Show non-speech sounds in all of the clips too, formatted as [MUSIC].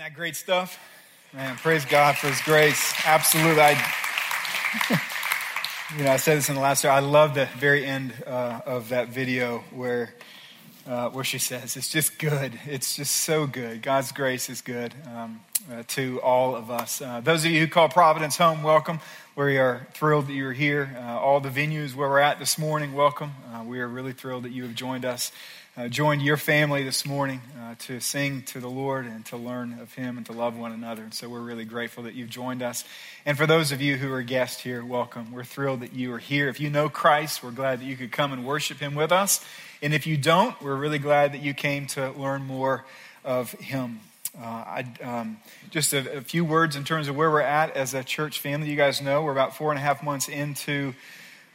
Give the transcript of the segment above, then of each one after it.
that great stuff? Man, praise God for His grace. Absolutely. I, [LAUGHS] you know, I said this in the last year. I love the very end uh, of that video where, uh, where she says, "It's just good. It's just so good. God's grace is good um, uh, to all of us." Uh, those of you who call Providence home, welcome. We are thrilled that you're here. Uh, all the venues where we're at this morning, welcome. Uh, we are really thrilled that you have joined us uh, joined your family this morning uh, to sing to the Lord and to learn of Him and to love one another. And so we're really grateful that you've joined us. And for those of you who are guests here, welcome. We're thrilled that you are here. If you know Christ, we're glad that you could come and worship Him with us. And if you don't, we're really glad that you came to learn more of Him. Uh, I, um, just a, a few words in terms of where we're at as a church family. You guys know we're about four and a half months into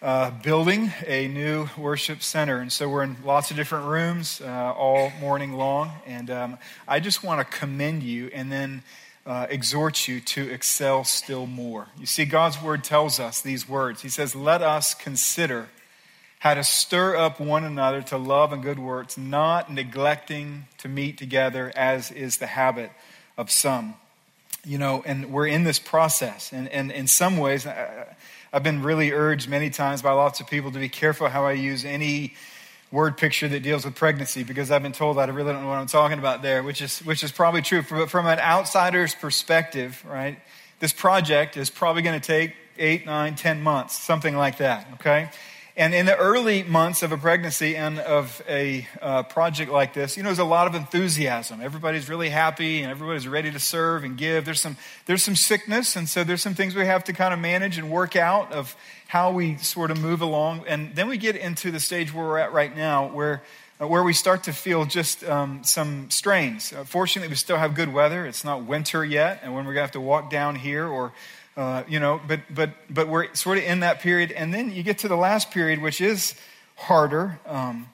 uh, building a new worship center. And so we're in lots of different rooms uh, all morning long. And um, I just want to commend you and then uh, exhort you to excel still more. You see, God's word tells us these words He says, Let us consider how to stir up one another to love and good works, not neglecting to meet together as is the habit of some. You know, and we're in this process. And, and in some ways, I've been really urged many times by lots of people to be careful how I use any word picture that deals with pregnancy because I've been told that I really don't know what I'm talking about there, which is, which is probably true. But from an outsider's perspective, right, this project is probably going to take eight, nine, ten months, something like that, okay? And in the early months of a pregnancy and of a uh, project like this, you know, there's a lot of enthusiasm. Everybody's really happy and everybody's ready to serve and give. There's some, there's some sickness, and so there's some things we have to kind of manage and work out of how we sort of move along. And then we get into the stage where we're at right now, where uh, where we start to feel just um, some strains. Uh, fortunately, we still have good weather. It's not winter yet, and when we're going to have to walk down here or uh, you know, but, but, but we're sort of in that period. And then you get to the last period, which is harder, um,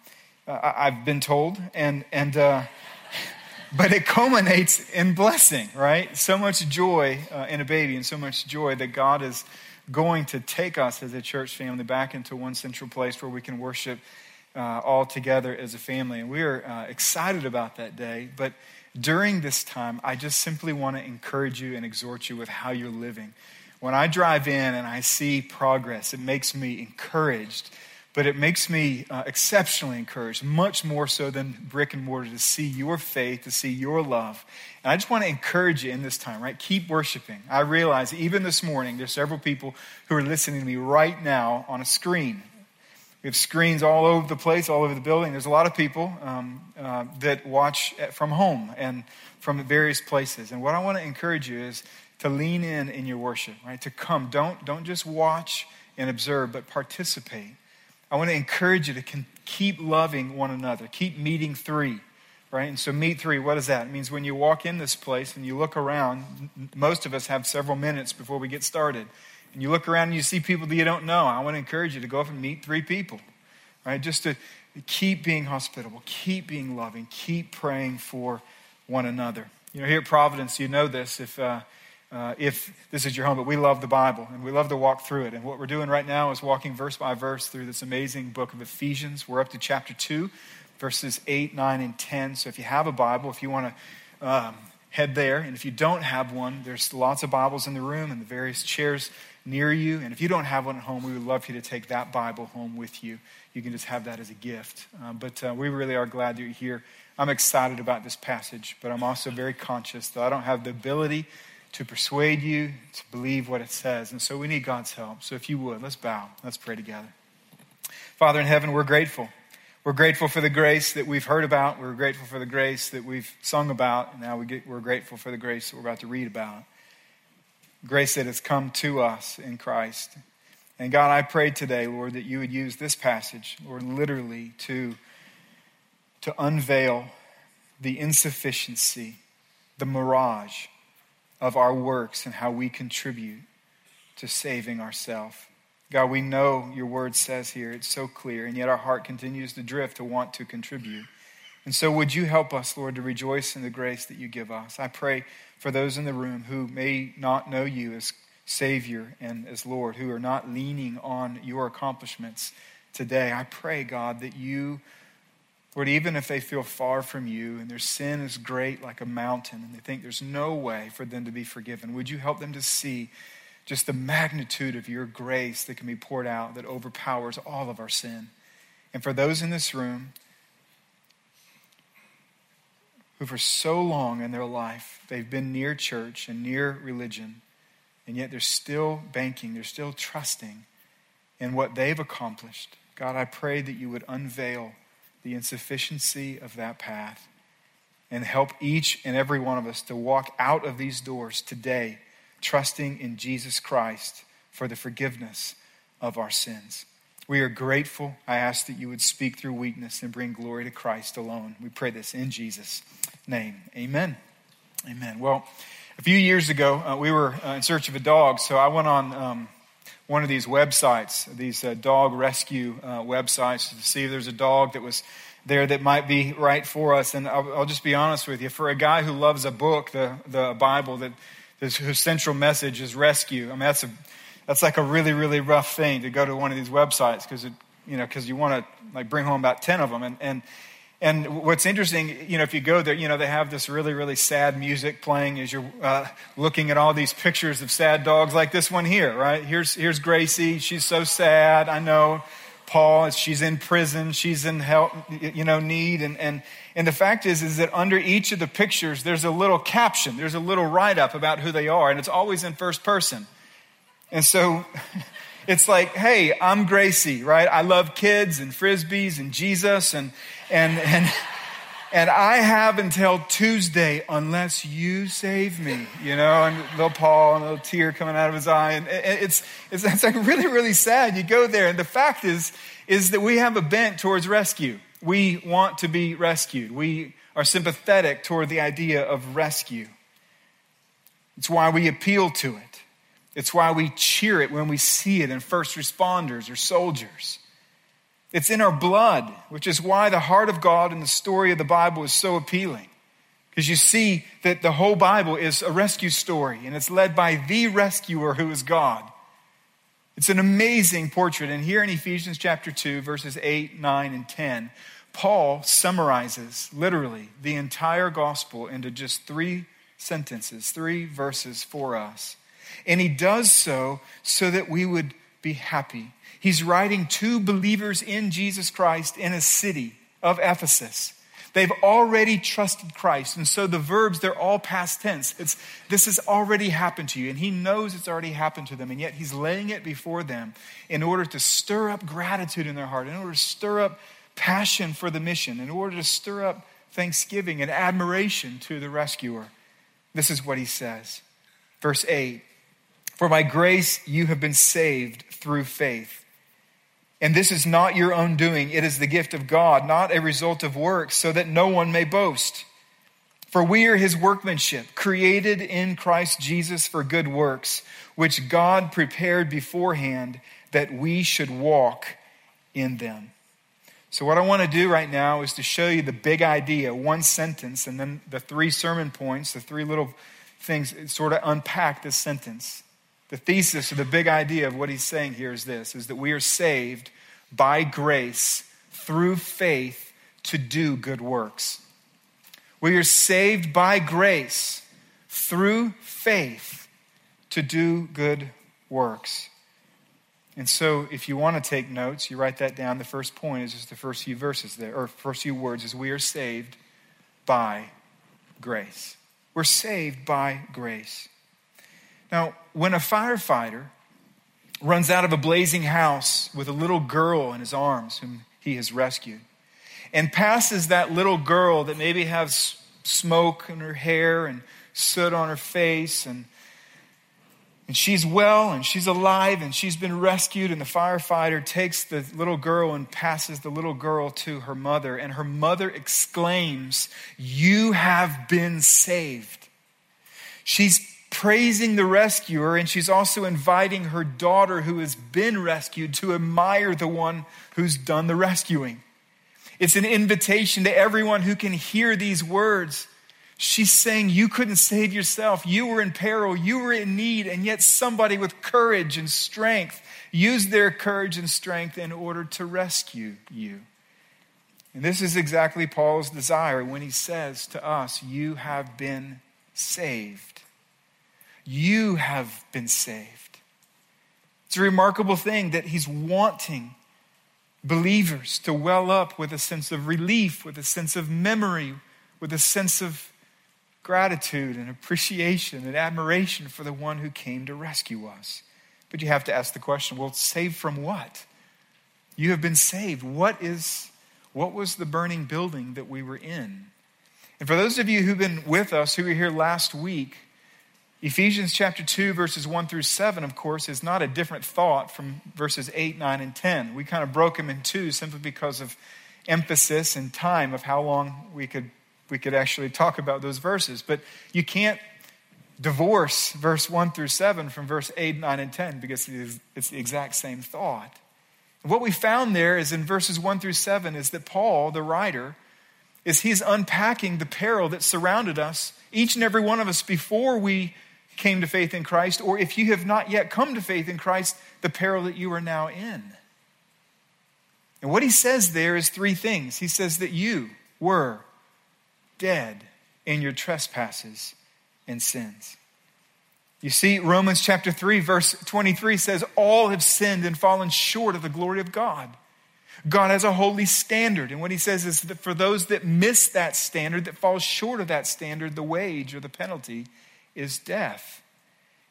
I, have been told. And, and, uh, [LAUGHS] but it culminates in blessing, right? So much joy uh, in a baby and so much joy that God is going to take us as a church family back into one central place where we can worship uh, all together as a family. And we are uh, excited about that day. But during this time, I just simply want to encourage you and exhort you with how you're living. When I drive in and I see progress, it makes me encouraged, but it makes me uh, exceptionally encouraged, much more so than brick and mortar, to see your faith, to see your love. And I just want to encourage you in this time, right? Keep worshiping. I realize even this morning, there's several people who are listening to me right now on a screen we have screens all over the place, all over the building. There's a lot of people um, uh, that watch from home and from various places. And what I want to encourage you is to lean in in your worship, right? To come. Don't, don't just watch and observe, but participate. I want to encourage you to con- keep loving one another, keep meeting three, right? And so, meet three, what is that? It means when you walk in this place and you look around, most of us have several minutes before we get started and you look around and you see people that you don't know, I want to encourage you to go up and meet three people, right? Just to keep being hospitable, keep being loving, keep praying for one another. You know, here at Providence, you know this if, uh, uh, if this is your home, but we love the Bible and we love to walk through it. And what we're doing right now is walking verse by verse through this amazing book of Ephesians. We're up to chapter 2, verses 8, 9, and 10. So if you have a Bible, if you want to um, head there, and if you don't have one, there's lots of Bibles in the room and the various chairs near you. And if you don't have one at home, we would love for you to take that Bible home with you. You can just have that as a gift. Uh, but uh, we really are glad that you're here. I'm excited about this passage, but I'm also very conscious that I don't have the ability to persuade you to believe what it says. And so we need God's help. So if you would, let's bow. Let's pray together. Father in heaven, we're grateful. We're grateful for the grace that we've heard about. We're grateful for the grace that we've sung about. And now we get, we're grateful for the grace that we're about to read about grace that has come to us in Christ. And God, I pray today, Lord, that you would use this passage, Lord, literally to, to unveil the insufficiency, the mirage of our works and how we contribute to saving ourselves. God, we know your word says here, it's so clear, and yet our heart continues to drift to want to contribute. And so, would you help us, Lord, to rejoice in the grace that you give us? I pray for those in the room who may not know you as Savior and as Lord, who are not leaning on your accomplishments today. I pray, God, that you Lord, even if they feel far from you and their sin is great like a mountain and they think there's no way for them to be forgiven, would you help them to see just the magnitude of your grace that can be poured out that overpowers all of our sin? And for those in this room who, for so long in their life, they've been near church and near religion, and yet they're still banking, they're still trusting in what they've accomplished. God, I pray that you would unveil the insufficiency of that path and help each and every one of us to walk out of these doors today, trusting in Jesus Christ for the forgiveness of our sins. We are grateful. I ask that you would speak through weakness and bring glory to Christ alone. We pray this in Jesus' name. Amen. Amen. Well, a few years ago, uh, we were uh, in search of a dog, so I went on um, one of these websites, these uh, dog rescue uh, websites, to see if there's a dog that was there that might be right for us. And I'll, I'll just be honest with you, for a guy who loves a book, the, the Bible, that whose central message is rescue, I mean, that's a that's like a really, really rough thing to go to one of these websites because you know, because you want to like bring home about 10 of them. And, and, and what's interesting, you know, if you go there, you know, they have this really, really sad music playing as you're uh, looking at all these pictures of sad dogs like this one here, right? Here's, here's Gracie. She's so sad. I know. Paul, she's in prison. She's in help, you know, need. And, and, and the fact is, is that under each of the pictures, there's a little caption. There's a little write up about who they are. And it's always in first person. And so [LAUGHS] it's like, hey, I'm Gracie, right? I love kids and frisbees and Jesus and and and [LAUGHS] and I have until Tuesday unless you save me, you know, and little Paul and a little tear coming out of his eye. And it's, it's, it's like really, really sad. You go there, and the fact is, is that we have a bent towards rescue. We want to be rescued. We are sympathetic toward the idea of rescue. It's why we appeal to it. It's why we cheer it when we see it in first responders or soldiers. It's in our blood, which is why the heart of God and the story of the Bible is so appealing. Because you see that the whole Bible is a rescue story, and it's led by the rescuer who is God. It's an amazing portrait. And here in Ephesians chapter 2, verses 8, 9, and 10, Paul summarizes literally the entire gospel into just three sentences, three verses for us. And he does so so that we would be happy. He's writing to believers in Jesus Christ in a city of Ephesus. They've already trusted Christ. And so the verbs, they're all past tense. It's, this has already happened to you. And he knows it's already happened to them. And yet he's laying it before them in order to stir up gratitude in their heart, in order to stir up passion for the mission, in order to stir up thanksgiving and admiration to the rescuer. This is what he says. Verse 8 for by grace you have been saved through faith. And this is not your own doing, it is the gift of God, not a result of works, so that no one may boast. For we are his workmanship, created in Christ Jesus for good works, which God prepared beforehand that we should walk in them. So, what I want to do right now is to show you the big idea, one sentence, and then the three sermon points, the three little things sort of unpack this sentence. The thesis or the big idea of what he's saying here is this is that we are saved by grace through faith to do good works. We are saved by grace through faith to do good works. And so, if you want to take notes, you write that down. The first point is just the first few verses there, or first few words is we are saved by grace. We're saved by grace. Now, when a firefighter runs out of a blazing house with a little girl in his arms whom he has rescued and passes that little girl that maybe has smoke in her hair and soot on her face and and she's well and she's alive and she's been rescued and the firefighter takes the little girl and passes the little girl to her mother and her mother exclaims you have been saved. She's praising the rescuer, and she's also inviting her daughter who has been rescued to admire the one who's done the rescuing. It's an invitation to everyone who can hear these words. She's saying, You couldn't save yourself. You were in peril. You were in need. And yet, somebody with courage and strength used their courage and strength in order to rescue you. And this is exactly Paul's desire when he says to us, You have been saved. You have been saved. It's a remarkable thing that he's wanting believers to well up with a sense of relief, with a sense of memory, with a sense of gratitude and appreciation and admiration for the one who came to rescue us. But you have to ask the question well, saved from what? You have been saved. What is what was the burning building that we were in? And for those of you who've been with us, who were here last week, Ephesians chapter 2, verses 1 through 7, of course, is not a different thought from verses 8, 9, and 10. We kind of broke them in two simply because of emphasis and time of how long we could, we could actually talk about those verses. But you can't divorce verse 1 through 7 from verse 8, 9, and 10 because it's the exact same thought. What we found there is in verses 1 through 7 is that Paul, the writer, is he's unpacking the peril that surrounded us, each and every one of us, before we came to faith in Christ, or if you have not yet come to faith in Christ, the peril that you are now in. And what he says there is three things. He says that you were dead in your trespasses and sins. You see, Romans chapter 3, verse 23 says, All have sinned and fallen short of the glory of God. God has a holy standard. And what he says is that for those that miss that standard, that fall short of that standard, the wage or the penalty is death.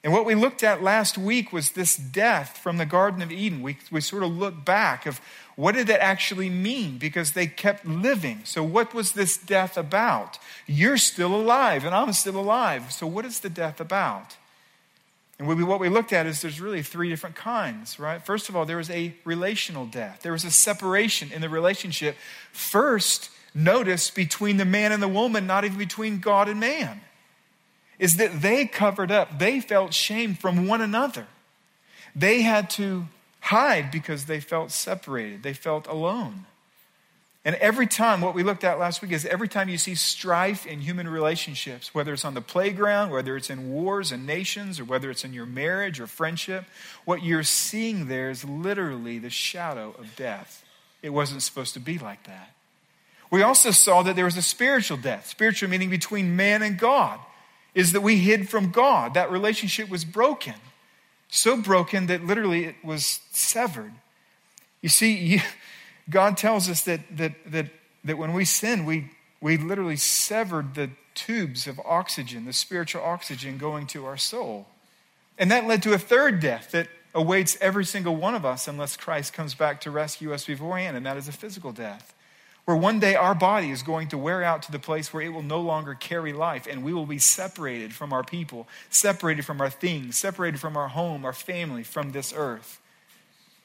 And what we looked at last week was this death from the Garden of Eden. We, we sort of look back of what did that actually mean? Because they kept living. So what was this death about? You're still alive and I'm still alive. So what is the death about? And what we looked at is there's really three different kinds, right? First of all, there was a relational death. There was a separation in the relationship. First, notice between the man and the woman, not even between God and man is that they covered up. They felt shame from one another. They had to hide because they felt separated, they felt alone. And every time, what we looked at last week is every time you see strife in human relationships, whether it's on the playground, whether it's in wars and nations, or whether it's in your marriage or friendship, what you're seeing there is literally the shadow of death. It wasn't supposed to be like that. We also saw that there was a spiritual death, spiritual meaning between man and God is that we hid from God. That relationship was broken. So broken that literally it was severed. You see, [LAUGHS] you, God tells us that, that, that, that when we sin, we, we literally severed the tubes of oxygen, the spiritual oxygen going to our soul. And that led to a third death that awaits every single one of us unless Christ comes back to rescue us beforehand, and that is a physical death where one day our body is going to wear out to the place where it will no longer carry life and we will be separated from our people, separated from our things, separated from our home, our family, from this earth.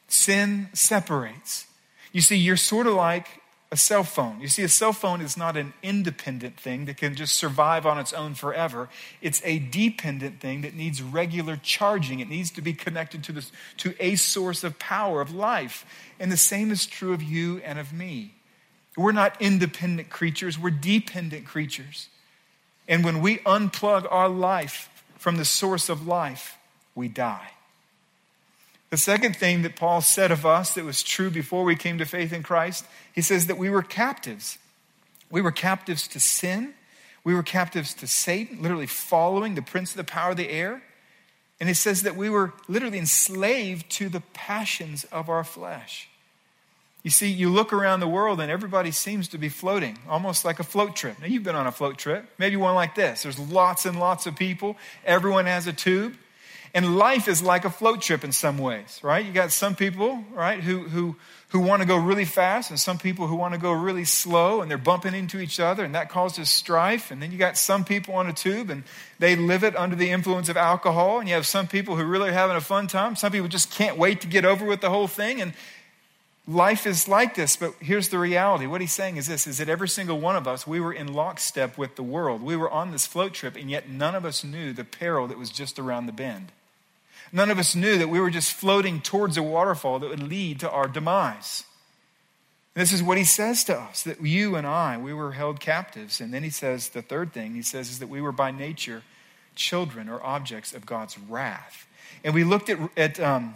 Sin separates. You see, you're sort of like a cell phone. You see, a cell phone is not an independent thing that can just survive on its own forever. It's a dependent thing that needs regular charging. It needs to be connected to, this, to a source of power, of life. And the same is true of you and of me. We're not independent creatures, we're dependent creatures. And when we unplug our life from the source of life, we die. The second thing that Paul said of us that was true before we came to faith in Christ, he says that we were captives. We were captives to sin. We were captives to Satan, literally following the prince of the power of the air. And it says that we were literally enslaved to the passions of our flesh. You see, you look around the world and everybody seems to be floating, almost like a float trip. Now, you've been on a float trip, maybe one like this. There's lots and lots of people, everyone has a tube. And life is like a float trip in some ways, right? You got some people, right, who, who, who want to go really fast, and some people who want to go really slow, and they're bumping into each other, and that causes strife. And then you got some people on a tube, and they live it under the influence of alcohol. And you have some people who really are having a fun time. Some people just can't wait to get over with the whole thing. And life is like this, but here's the reality. What he's saying is this is that every single one of us, we were in lockstep with the world. We were on this float trip, and yet none of us knew the peril that was just around the bend. None of us knew that we were just floating towards a waterfall that would lead to our demise. This is what he says to us that you and I, we were held captives. And then he says the third thing he says is that we were by nature children or objects of God's wrath. And we looked at, at um,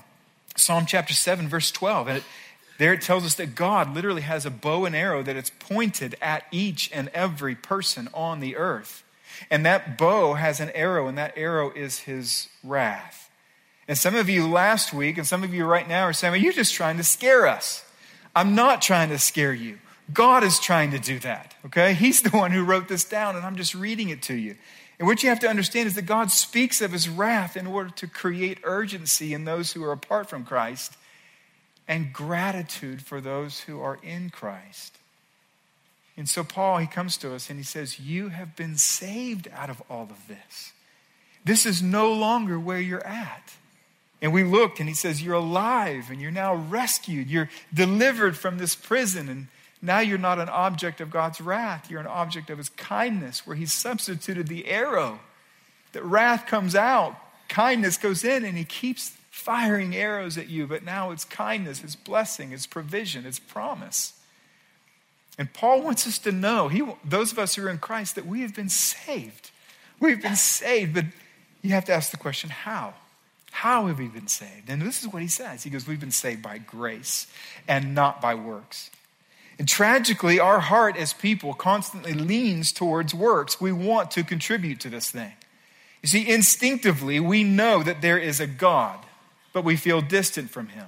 Psalm chapter 7, verse 12, and it, There it tells us that God literally has a bow and arrow that it's pointed at each and every person on the earth. And that bow has an arrow, and that arrow is his wrath. And some of you last week, and some of you right now are saying, well, You're just trying to scare us. I'm not trying to scare you. God is trying to do that, okay? He's the one who wrote this down, and I'm just reading it to you. And what you have to understand is that God speaks of his wrath in order to create urgency in those who are apart from Christ and gratitude for those who are in Christ. And so, Paul, he comes to us and he says, You have been saved out of all of this. This is no longer where you're at. And we looked and he says, You're alive and you're now rescued. You're delivered from this prison. And now you're not an object of God's wrath. You're an object of his kindness, where he substituted the arrow. That wrath comes out, kindness goes in, and he keeps firing arrows at you. But now it's kindness, it's blessing, it's provision, it's promise. And Paul wants us to know, he, those of us who are in Christ, that we have been saved. We've been saved, but you have to ask the question how? How have we been saved? And this is what he says. He goes, We've been saved by grace and not by works. And tragically, our heart as people constantly leans towards works. We want to contribute to this thing. You see, instinctively, we know that there is a God, but we feel distant from him.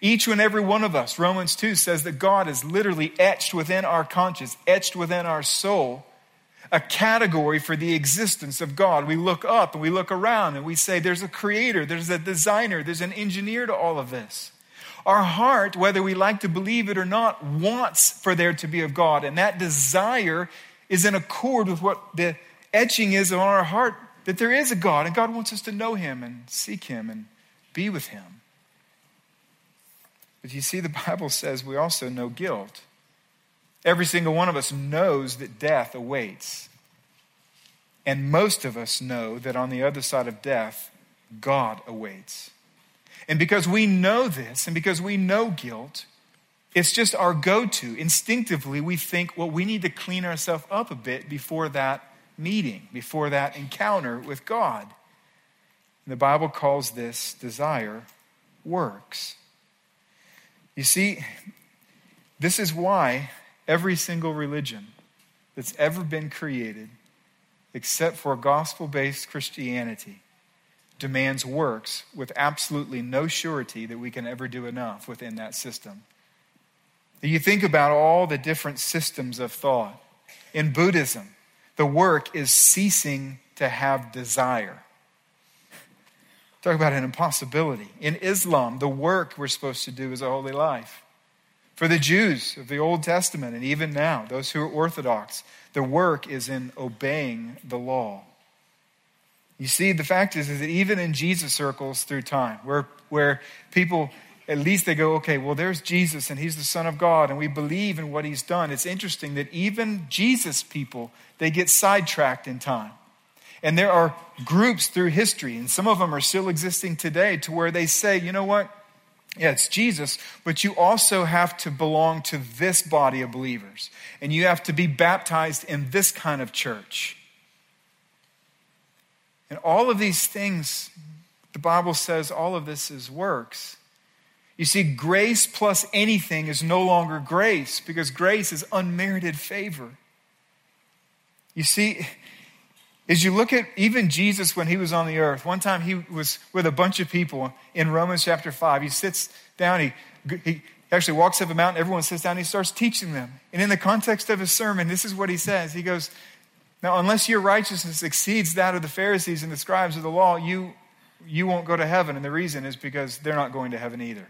Each and every one of us, Romans 2 says that God is literally etched within our conscience, etched within our soul, a category for the existence of God. We look up and we look around and we say, there's a creator, there's a designer, there's an engineer to all of this. Our heart, whether we like to believe it or not, wants for there to be of God. And that desire is in accord with what the etching is on our heart that there is a God and God wants us to know Him and seek Him and be with Him. But you see, the [LAUGHS] Bible says we also know guilt. Every single one of us knows that death awaits. And most of us know that on the other side of death, God awaits. And because we know this and because we know guilt, it's just our go to. Instinctively, we think, well, we need to clean ourselves up a bit before that meeting, before that encounter with God. And the Bible calls this desire works. You see, this is why every single religion that's ever been created, except for gospel based Christianity, demands works with absolutely no surety that we can ever do enough within that system. You think about all the different systems of thought. In Buddhism, the work is ceasing to have desire. Talk about an impossibility. In Islam, the work we're supposed to do is a holy life. For the Jews of the Old Testament, and even now, those who are Orthodox, the work is in obeying the law. You see, the fact is, is that even in Jesus circles through time, where, where people, at least they go, okay, well, there's Jesus and he's the Son of God and we believe in what he's done. It's interesting that even Jesus people, they get sidetracked in time. And there are groups through history, and some of them are still existing today, to where they say, you know what? Yeah, it's Jesus, but you also have to belong to this body of believers. And you have to be baptized in this kind of church. And all of these things, the Bible says all of this is works. You see, grace plus anything is no longer grace because grace is unmerited favor. You see, as you look at even Jesus when he was on the earth, one time he was with a bunch of people in Romans chapter 5. He sits down, he, he actually walks up a mountain, everyone sits down, he starts teaching them. And in the context of his sermon, this is what he says He goes, now, unless your righteousness exceeds that of the Pharisees and the scribes of the law, you, you won't go to heaven. And the reason is because they're not going to heaven either.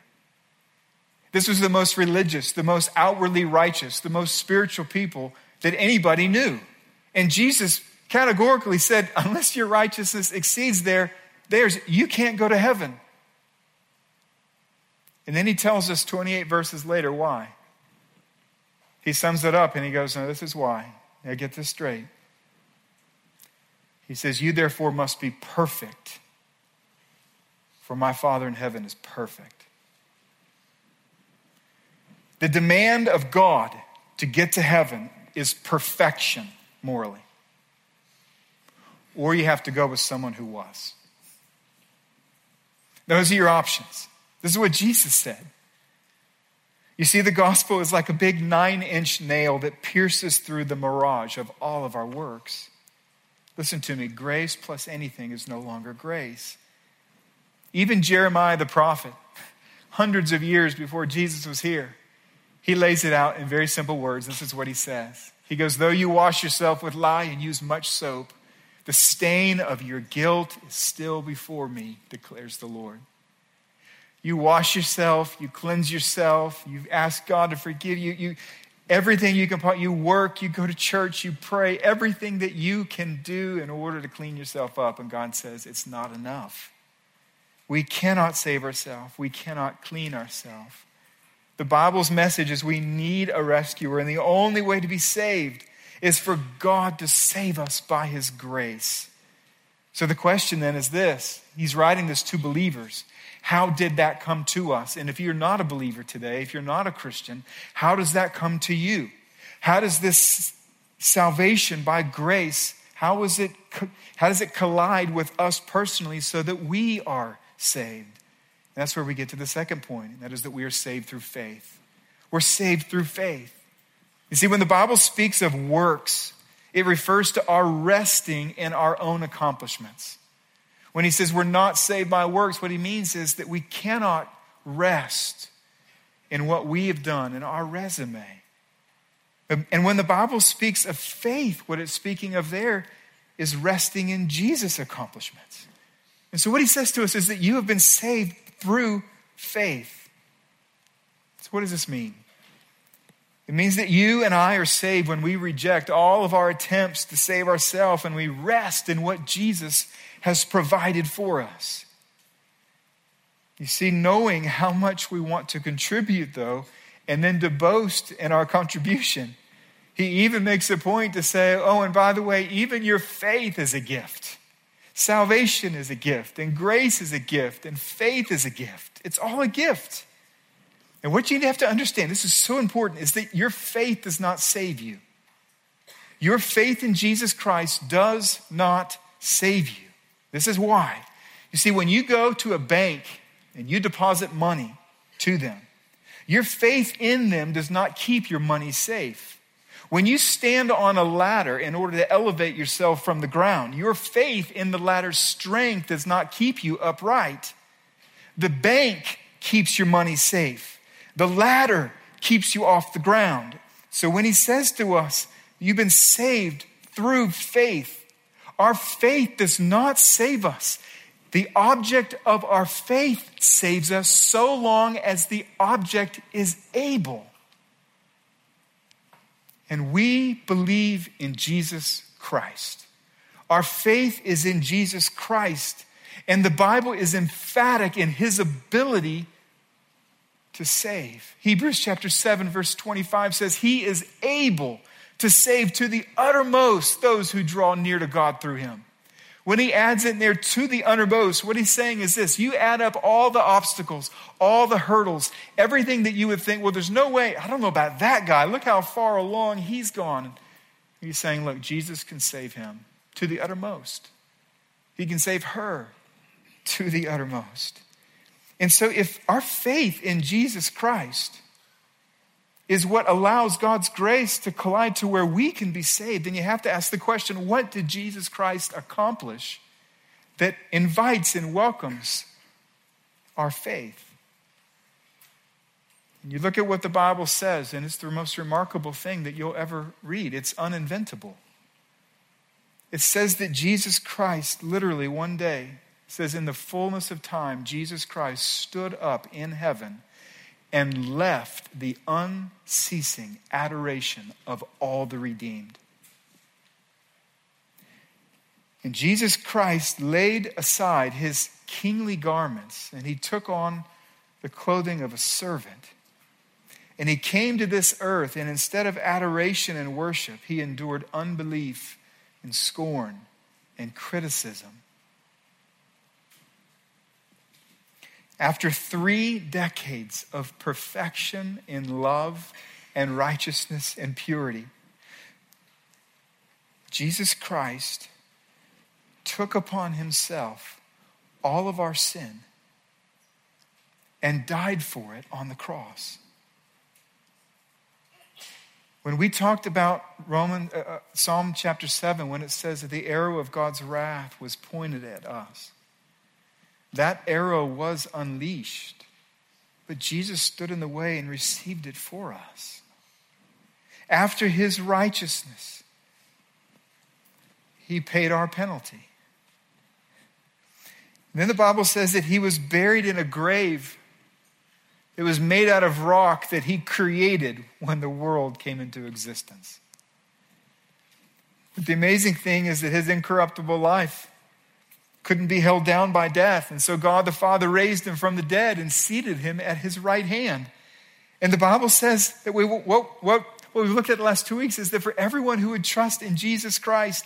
This was the most religious, the most outwardly righteous, the most spiritual people that anybody knew. And Jesus categorically said, unless your righteousness exceeds there, theirs, you can't go to heaven. And then he tells us 28 verses later why. He sums it up and he goes, Now, this is why. Now, get this straight. He says, You therefore must be perfect, for my Father in heaven is perfect. The demand of God to get to heaven is perfection morally. Or you have to go with someone who was. Those are your options. This is what Jesus said. You see, the gospel is like a big nine inch nail that pierces through the mirage of all of our works. Listen to me grace plus anything is no longer grace. Even Jeremiah the prophet, [LAUGHS] hundreds of years before Jesus was here, he lays it out in very simple words. This is what he says. He goes, Though you wash yourself with lye and use much soap, the stain of your guilt is still before me, declares the Lord. You wash yourself, you cleanse yourself, you ask God to forgive you, you everything you can you work, you go to church, you pray, everything that you can do in order to clean yourself up. And God says it's not enough. We cannot save ourselves, we cannot clean ourselves. The Bible's message is we need a rescuer, and the only way to be saved is for God to save us by his grace. So the question then is this He's writing this to believers. How did that come to us? And if you're not a believer today, if you're not a Christian, how does that come to you? How does this salvation by grace, how, is it, how does it collide with us personally so that we are saved? And that's where we get to the second point, and that is that we are saved through faith. We're saved through faith. You see, when the Bible speaks of works, it refers to our resting in our own accomplishments. When he says we're not saved by works, what he means is that we cannot rest in what we have done in our resume. And when the Bible speaks of faith, what it's speaking of there is resting in Jesus' accomplishments. And so what he says to us is that you have been saved through faith. So what does this mean? It means that you and I are saved when we reject all of our attempts to save ourselves and we rest in what Jesus has provided for us. You see, knowing how much we want to contribute, though, and then to boast in our contribution, he even makes a point to say, oh, and by the way, even your faith is a gift. Salvation is a gift, and grace is a gift, and faith is a gift. It's all a gift. And what you have to understand, this is so important, is that your faith does not save you. Your faith in Jesus Christ does not save you. This is why. You see, when you go to a bank and you deposit money to them, your faith in them does not keep your money safe. When you stand on a ladder in order to elevate yourself from the ground, your faith in the ladder's strength does not keep you upright. The bank keeps your money safe. The ladder keeps you off the ground. So when he says to us, You've been saved through faith, our faith does not save us. The object of our faith saves us so long as the object is able. And we believe in Jesus Christ. Our faith is in Jesus Christ. And the Bible is emphatic in his ability to save. Hebrews chapter 7, verse 25 says, He is able to save to the uttermost those who draw near to God through him. When he adds it there to the uttermost, what he's saying is this you add up all the obstacles, all the hurdles, everything that you would think, well, there's no way, I don't know about that guy. Look how far along he's gone. He's saying, look, Jesus can save him to the uttermost. He can save her to the uttermost. And so, if our faith in Jesus Christ is what allows God's grace to collide to where we can be saved. then you have to ask the question what did Jesus Christ accomplish that invites and welcomes our faith? And you look at what the Bible says, and it's the most remarkable thing that you'll ever read. It's uninventable. It says that Jesus Christ, literally one day, says, in the fullness of time, Jesus Christ stood up in heaven and left the unceasing adoration of all the redeemed. And Jesus Christ laid aside his kingly garments and he took on the clothing of a servant. And he came to this earth, and instead of adoration and worship, he endured unbelief and scorn and criticism. After three decades of perfection in love and righteousness and purity, Jesus Christ took upon himself all of our sin and died for it on the cross. When we talked about Roman, uh, uh, Psalm chapter 7, when it says that the arrow of God's wrath was pointed at us, that arrow was unleashed, but Jesus stood in the way and received it for us. After his righteousness, he paid our penalty. And then the Bible says that he was buried in a grave that was made out of rock that he created when the world came into existence. But the amazing thing is that his incorruptible life couldn't be held down by death. And so God the Father raised him from the dead and seated him at his right hand. And the Bible says that we, what, what, what we looked at the last two weeks is that for everyone who would trust in Jesus Christ,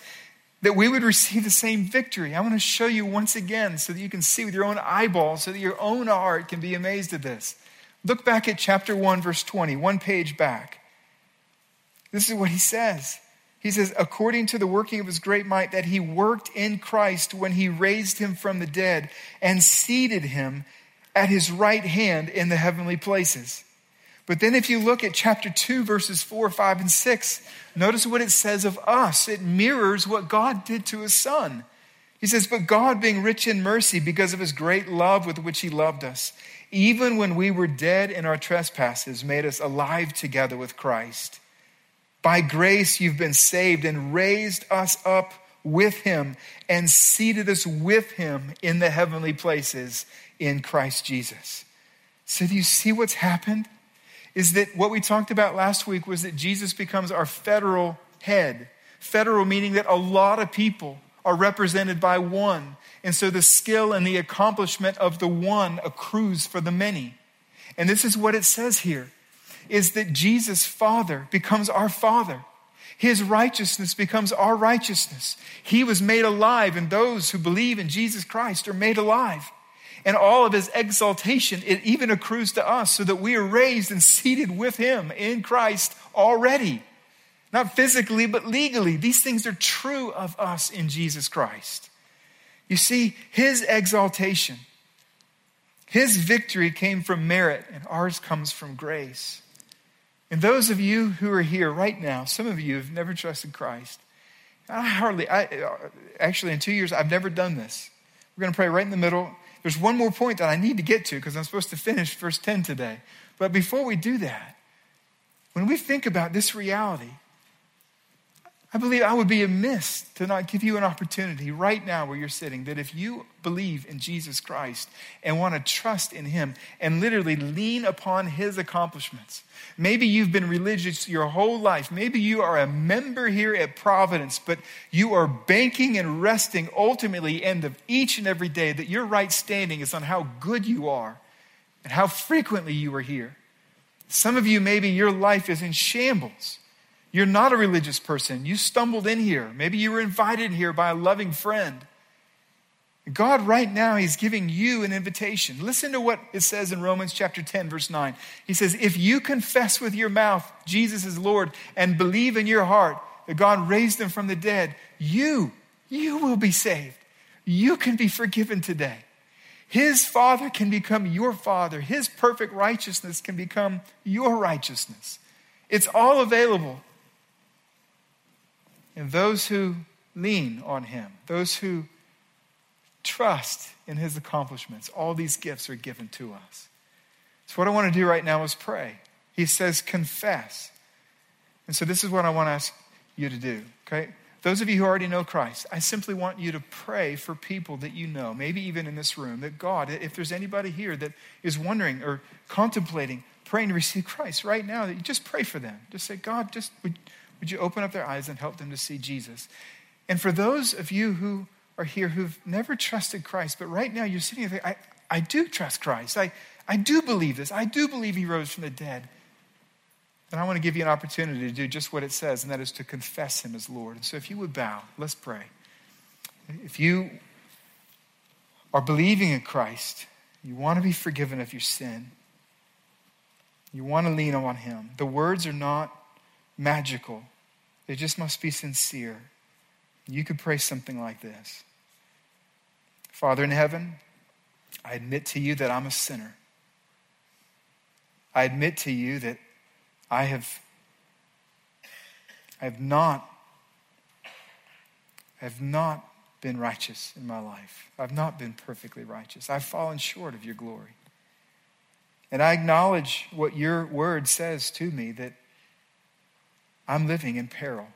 that we would receive the same victory. I want to show you once again so that you can see with your own eyeballs, so that your own heart can be amazed at this. Look back at chapter 1, verse 20, one page back. This is what he says. He says, according to the working of his great might, that he worked in Christ when he raised him from the dead and seated him at his right hand in the heavenly places. But then, if you look at chapter 2, verses 4, 5, and 6, notice what it says of us. It mirrors what God did to his son. He says, But God, being rich in mercy because of his great love with which he loved us, even when we were dead in our trespasses, made us alive together with Christ. By grace you've been saved and raised us up with him and seated us with him in the heavenly places in Christ Jesus. So, do you see what's happened? Is that what we talked about last week was that Jesus becomes our federal head. Federal meaning that a lot of people are represented by one. And so the skill and the accomplishment of the one accrues for the many. And this is what it says here is that Jesus Father becomes our Father. His righteousness becomes our righteousness. He was made alive, and those who believe in Jesus Christ are made alive. And all of his exaltation, it even accrues to us so that we are raised and seated with him in Christ already. Not physically, but legally. These things are true of us in Jesus Christ. You see, his exaltation, his victory came from merit, and ours comes from grace. And those of you who are here right now, some of you have never trusted Christ. I hardly, I, actually, in two years, I've never done this. We're going to pray right in the middle. There's one more point that I need to get to because I'm supposed to finish verse 10 today. But before we do that, when we think about this reality, I believe I would be amiss to not give you an opportunity right now where you're sitting that if you believe in Jesus Christ and want to trust in Him and literally lean upon His accomplishments, maybe you've been religious your whole life. Maybe you are a member here at Providence, but you are banking and resting ultimately end of each and every day that your right standing is on how good you are and how frequently you are here. Some of you, maybe your life is in shambles. You're not a religious person. You stumbled in here. Maybe you were invited here by a loving friend. God, right now, He's giving you an invitation. Listen to what it says in Romans chapter 10, verse 9. He says, If you confess with your mouth Jesus is Lord and believe in your heart that God raised him from the dead, you, you will be saved. You can be forgiven today. His Father can become your Father. His perfect righteousness can become your righteousness. It's all available and those who lean on him, those who trust in his accomplishments, all these gifts are given to us. So, what I want to do right now is pray. He says, confess. And so, this is what I want to ask you to do, okay? Those of you who already know Christ, I simply want you to pray for people that you know, maybe even in this room, that God, if there's anybody here that is wondering or contemplating praying to receive Christ right now, that you just pray for them. Just say, God, just would, would you open up their eyes and help them to see Jesus? And for those of you who are here who've never trusted Christ, but right now you're sitting there, I, I do trust Christ. I, I do believe this. I do believe he rose from the dead. And I want to give you an opportunity to do just what it says, and that is to confess him as Lord. And so if you would bow, let's pray. If you are believing in Christ, you want to be forgiven of your sin, you want to lean on him. The words are not magical. It just must be sincere. You could pray something like this Father in heaven, I admit to you that I'm a sinner. I admit to you that I have I have not, I have not been righteous in my life. I've not been perfectly righteous. I've fallen short of your glory. And I acknowledge what your word says to me that I'm living in peril.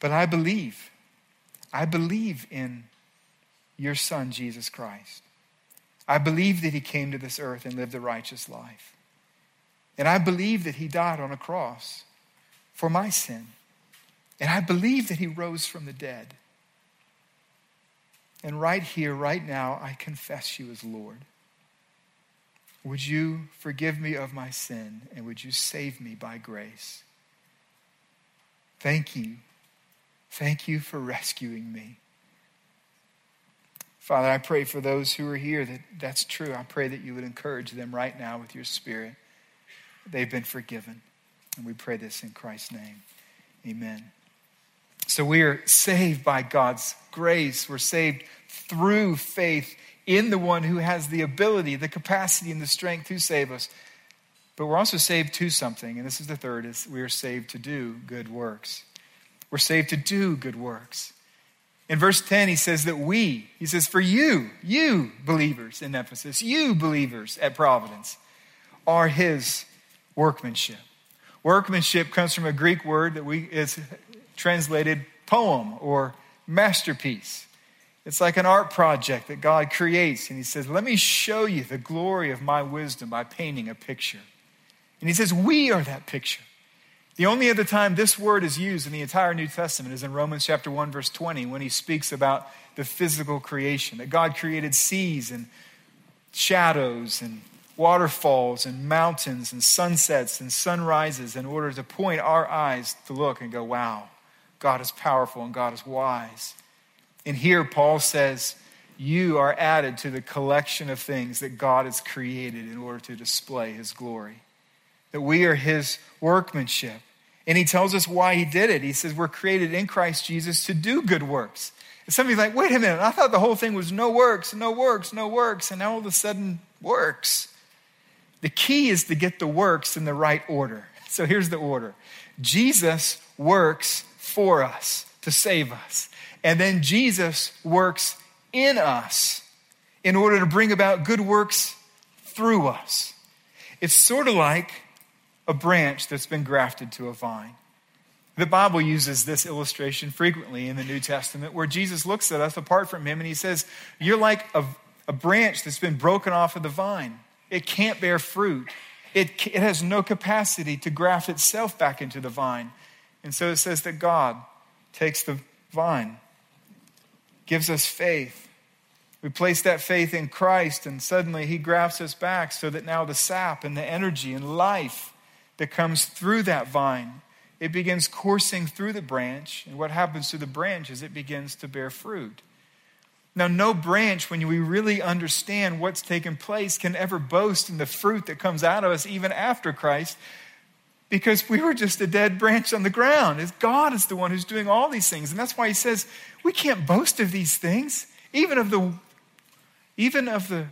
But I believe, I believe in your Son, Jesus Christ. I believe that he came to this earth and lived a righteous life. And I believe that he died on a cross for my sin. And I believe that he rose from the dead. And right here, right now, I confess you as Lord. Would you forgive me of my sin and would you save me by grace? Thank you. Thank you for rescuing me. Father, I pray for those who are here that that's true. I pray that you would encourage them right now with your spirit. They've been forgiven. And we pray this in Christ's name. Amen. So we are saved by God's grace. We're saved through faith in the one who has the ability, the capacity, and the strength to save us. But we're also saved to something, and this is the third, is we are saved to do good works. We're saved to do good works. In verse 10, he says that we, he says, for you, you believers in Ephesus, you believers at Providence, are his workmanship. Workmanship comes from a Greek word that we is translated poem or masterpiece. It's like an art project that God creates, and He says, Let me show you the glory of my wisdom by painting a picture. And He says, We are that picture. The only other time this word is used in the entire New Testament is in Romans chapter 1, verse 20, when he speaks about the physical creation, that God created seas and shadows and waterfalls and mountains and sunsets and sunrises in order to point our eyes to look and go, wow, God is powerful and God is wise. And here Paul says, You are added to the collection of things that God has created in order to display his glory. That we are his workmanship. And he tells us why he did it. He says, We're created in Christ Jesus to do good works. And somebody's like, Wait a minute, I thought the whole thing was no works, no works, no works. And now all of a sudden, works. The key is to get the works in the right order. So here's the order Jesus works for us to save us. And then Jesus works in us in order to bring about good works through us. It's sort of like a branch that's been grafted to a vine. The Bible uses this illustration frequently in the New Testament where Jesus looks at us apart from him and he says, You're like a, a branch that's been broken off of the vine. It can't bear fruit. It, it has no capacity to graft itself back into the vine. And so it says that God takes the vine, gives us faith. We place that faith in Christ, and suddenly He grafts us back so that now the sap and the energy and life that comes through that vine, it begins coursing through the branch. And what happens to the branch is it begins to bear fruit. Now, no branch, when we really understand what's taken place, can ever boast in the fruit that comes out of us even after Christ because we were just a dead branch on the ground. God is the one who's doing all these things. And that's why he says we can't boast of these things, even of the, even of the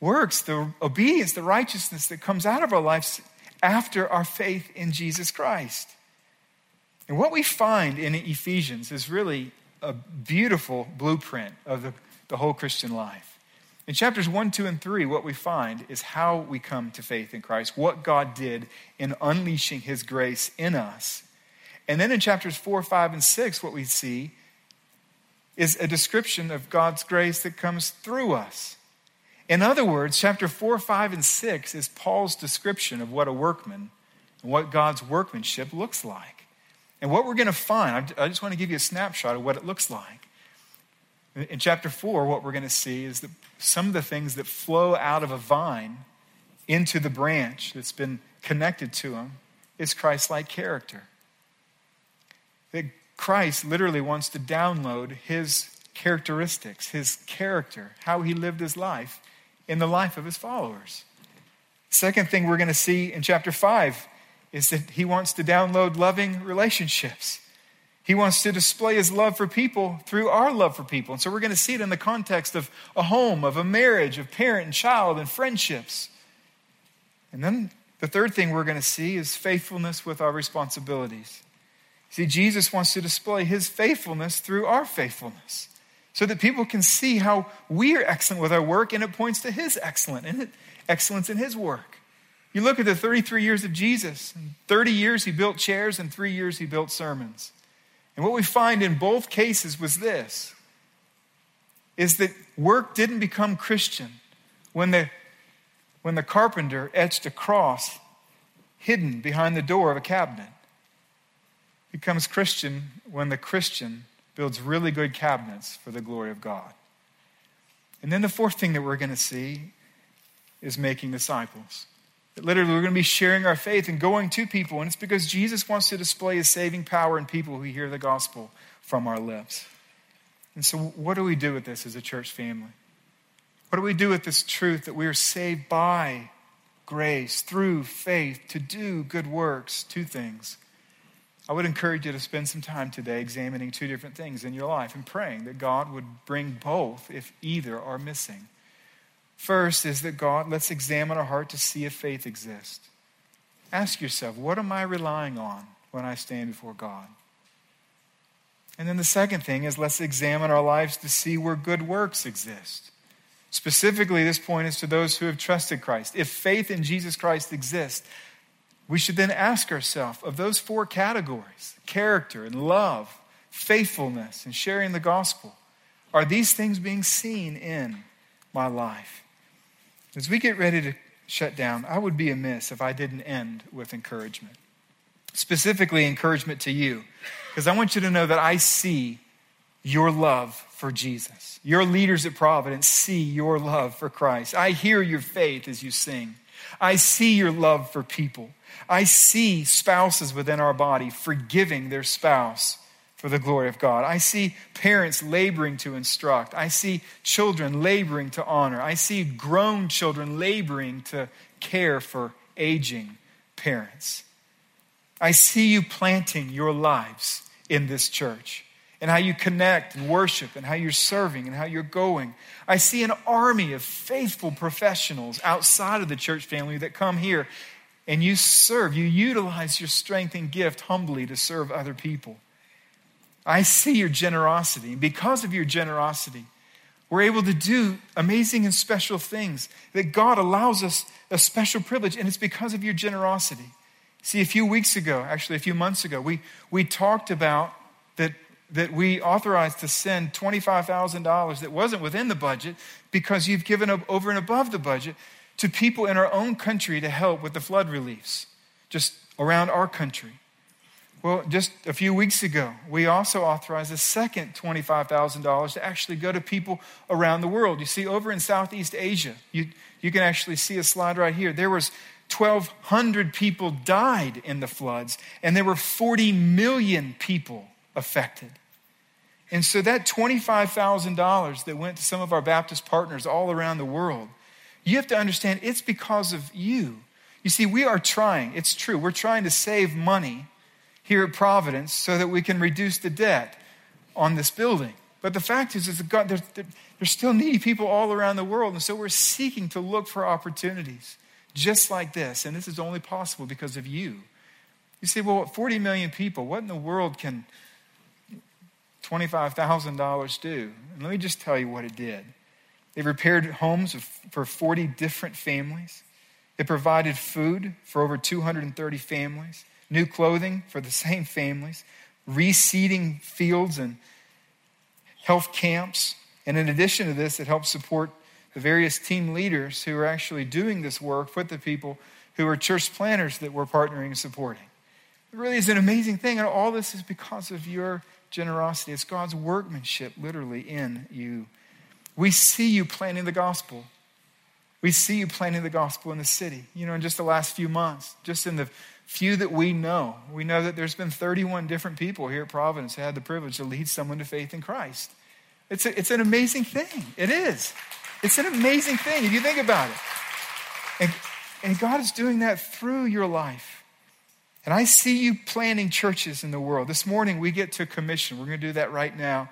works, the obedience, the righteousness that comes out of our lives after our faith in Jesus Christ. And what we find in Ephesians is really a beautiful blueprint of the, the whole Christian life. In chapters 1, 2, and 3, what we find is how we come to faith in Christ, what God did in unleashing his grace in us. And then in chapters 4, 5, and 6, what we see is a description of God's grace that comes through us. In other words, chapter 4, 5, and 6 is Paul's description of what a workman and what God's workmanship looks like. And what we're going to find, I just want to give you a snapshot of what it looks like. In chapter 4, what we're going to see is that some of the things that flow out of a vine into the branch that's been connected to him is Christ like character. That Christ literally wants to download his characteristics, his character, how he lived his life in the life of his followers. Second thing we're going to see in chapter 5 is that he wants to download loving relationships. He wants to display his love for people through our love for people. And so we're going to see it in the context of a home, of a marriage, of parent and child and friendships. And then The third thing we're going to see is faithfulness with our responsibilities. See, Jesus wants to display his faithfulness through our faithfulness so that people can see how we are excellent with our work and it points to his excellent excellence in his work. You look at the 33 years of Jesus. In 30 years he built chairs, and three years he built sermons. And what we find in both cases was this is that work didn't become Christian when the, when the carpenter etched a cross hidden behind the door of a cabinet. It becomes Christian when the Christian builds really good cabinets for the glory of God. And then the fourth thing that we're going to see is making disciples. Literally, we're going to be sharing our faith and going to people. And it's because Jesus wants to display his saving power in people who hear the gospel from our lips. And so, what do we do with this as a church family? What do we do with this truth that we are saved by grace through faith to do good works? Two things. I would encourage you to spend some time today examining two different things in your life and praying that God would bring both if either are missing. First is that God, let's examine our heart to see if faith exists. Ask yourself, what am I relying on when I stand before God? And then the second thing is let's examine our lives to see where good works exist. Specifically, this point is to those who have trusted Christ. If faith in Jesus Christ exists, we should then ask ourselves of those four categories character and love, faithfulness, and sharing the gospel are these things being seen in my life? As we get ready to shut down, I would be amiss if I didn't end with encouragement. Specifically, encouragement to you, because I want you to know that I see your love for Jesus. Your leaders at Providence see your love for Christ. I hear your faith as you sing. I see your love for people. I see spouses within our body forgiving their spouse for the glory of God. I see parents laboring to instruct. I see children laboring to honor. I see grown children laboring to care for aging parents. I see you planting your lives in this church and how you connect and worship and how you're serving and how you're going. I see an army of faithful professionals outside of the church family that come here and you serve. You utilize your strength and gift humbly to serve other people. I see your generosity. And because of your generosity, we're able to do amazing and special things that God allows us a special privilege, and it's because of your generosity. See, a few weeks ago, actually a few months ago, we, we talked about that, that we authorized to send $25,000 that wasn't within the budget because you've given up over and above the budget to people in our own country to help with the flood reliefs, just around our country. Well, just a few weeks ago, we also authorized a second $25,000 to actually go to people around the world. You see, over in Southeast Asia, you, you can actually see a slide right here. There was 1,200 people died in the floods, and there were 40 million people affected. And so that $25,000 that went to some of our Baptist partners all around the world, you have to understand it's because of you. You see, we are trying, it's true, we're trying to save money here at Providence so that we can reduce the debt on this building. But the fact is, is God, there's, there's still needy people all around the world. And so we're seeking to look for opportunities just like this. And this is only possible because of you. You say, well, 40 million people, what in the world can $25,000 do? And let me just tell you what it did. They repaired homes for 40 different families. They provided food for over 230 families new clothing for the [LAUGHS] same families, reseeding fields and health camps. And in addition to this, it helps support the various team leaders who are actually doing this work with the people who are church planners that we're partnering and supporting. It really is an amazing thing. And all this is because of your generosity. It's God's workmanship literally in you. We see you planting the gospel. We see you planting the gospel in the city. You know, in just the last few months, just in the few that we know. We know that there's been 31 different people here at Providence who had the privilege to lead someone to faith in Christ. It's, a, it's an amazing thing. It is. It's an amazing thing if you think about it. And, and God is doing that through your life. And I see you planting churches in the world. This morning we get to commission. We're going to do that right now.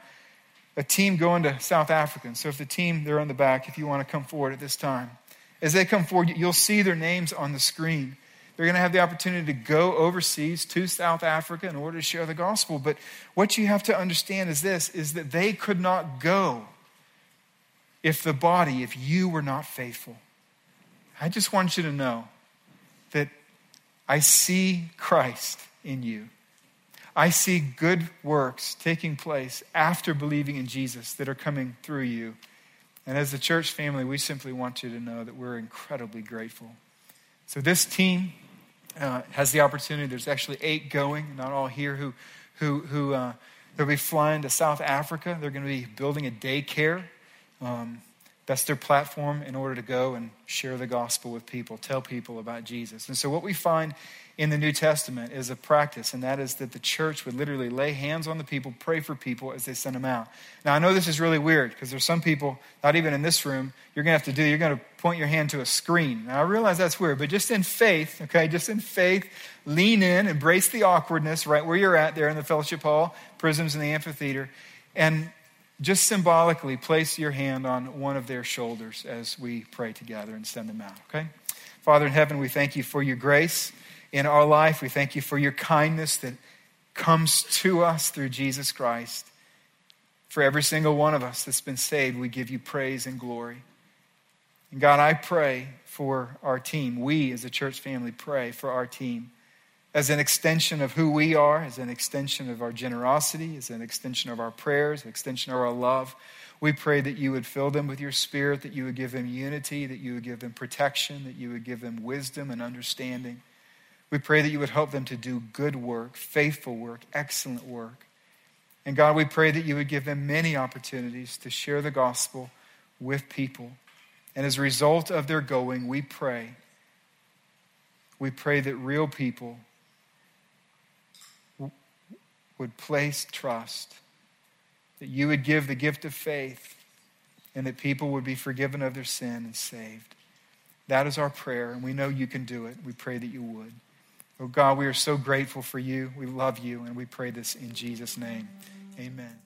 A team going to South Africa. So if the team, they're on the back, if you want to come forward at this time. As they come forward, you'll see their names on the screen. They're going to have the opportunity to go overseas to South Africa in order to share the gospel. But what you have to understand is this is that they could not go if the body, if you were not faithful. I just want you to know that I see Christ in you. I see good works taking place after believing in Jesus that are coming through you. And as a church family, we simply want you to know that we're incredibly grateful. So, this team uh, has the opportunity, there's actually eight going, not all here, who, who, who uh, they'll be flying to South Africa. They're going to be building a daycare. Um, that's their platform in order to go and share the gospel with people, tell people about Jesus. And so, what we find in the New Testament is a practice, and that is that the church would literally lay hands on the people, pray for people as they send them out. Now, I know this is really weird because there's some people, not even in this room, you're going to have to do, you're going to point your hand to a screen. Now, I realize that's weird, but just in faith, okay, just in faith, lean in, embrace the awkwardness right where you're at there in the fellowship hall, prisms in the amphitheater, and just symbolically place your hand on one of their shoulders as we pray together and send them out, okay? Father in heaven, we thank you for your grace in our life. We thank you for your kindness that comes to us through Jesus Christ. For every single one of us that's been saved, we give you praise and glory. And God, I pray for our team. We as a church family pray for our team as an extension of who we are, as an extension of our generosity, as an extension of our prayers, an extension of our love. We pray that you would fill them with your spirit, that you would give them unity, that you would give them protection, that you would give them wisdom and understanding. We pray that you would help them to do good work, faithful work, excellent work. And God, we pray that you would give them many opportunities to share the gospel with people. And as a result of their going, we pray, we pray that real people would place trust, that you would give the gift of faith, and that people would be forgiven of their sin and saved. That is our prayer, and we know you can do it. We pray that you would. Oh God, we are so grateful for you. We love you, and we pray this in Jesus' name. Amen.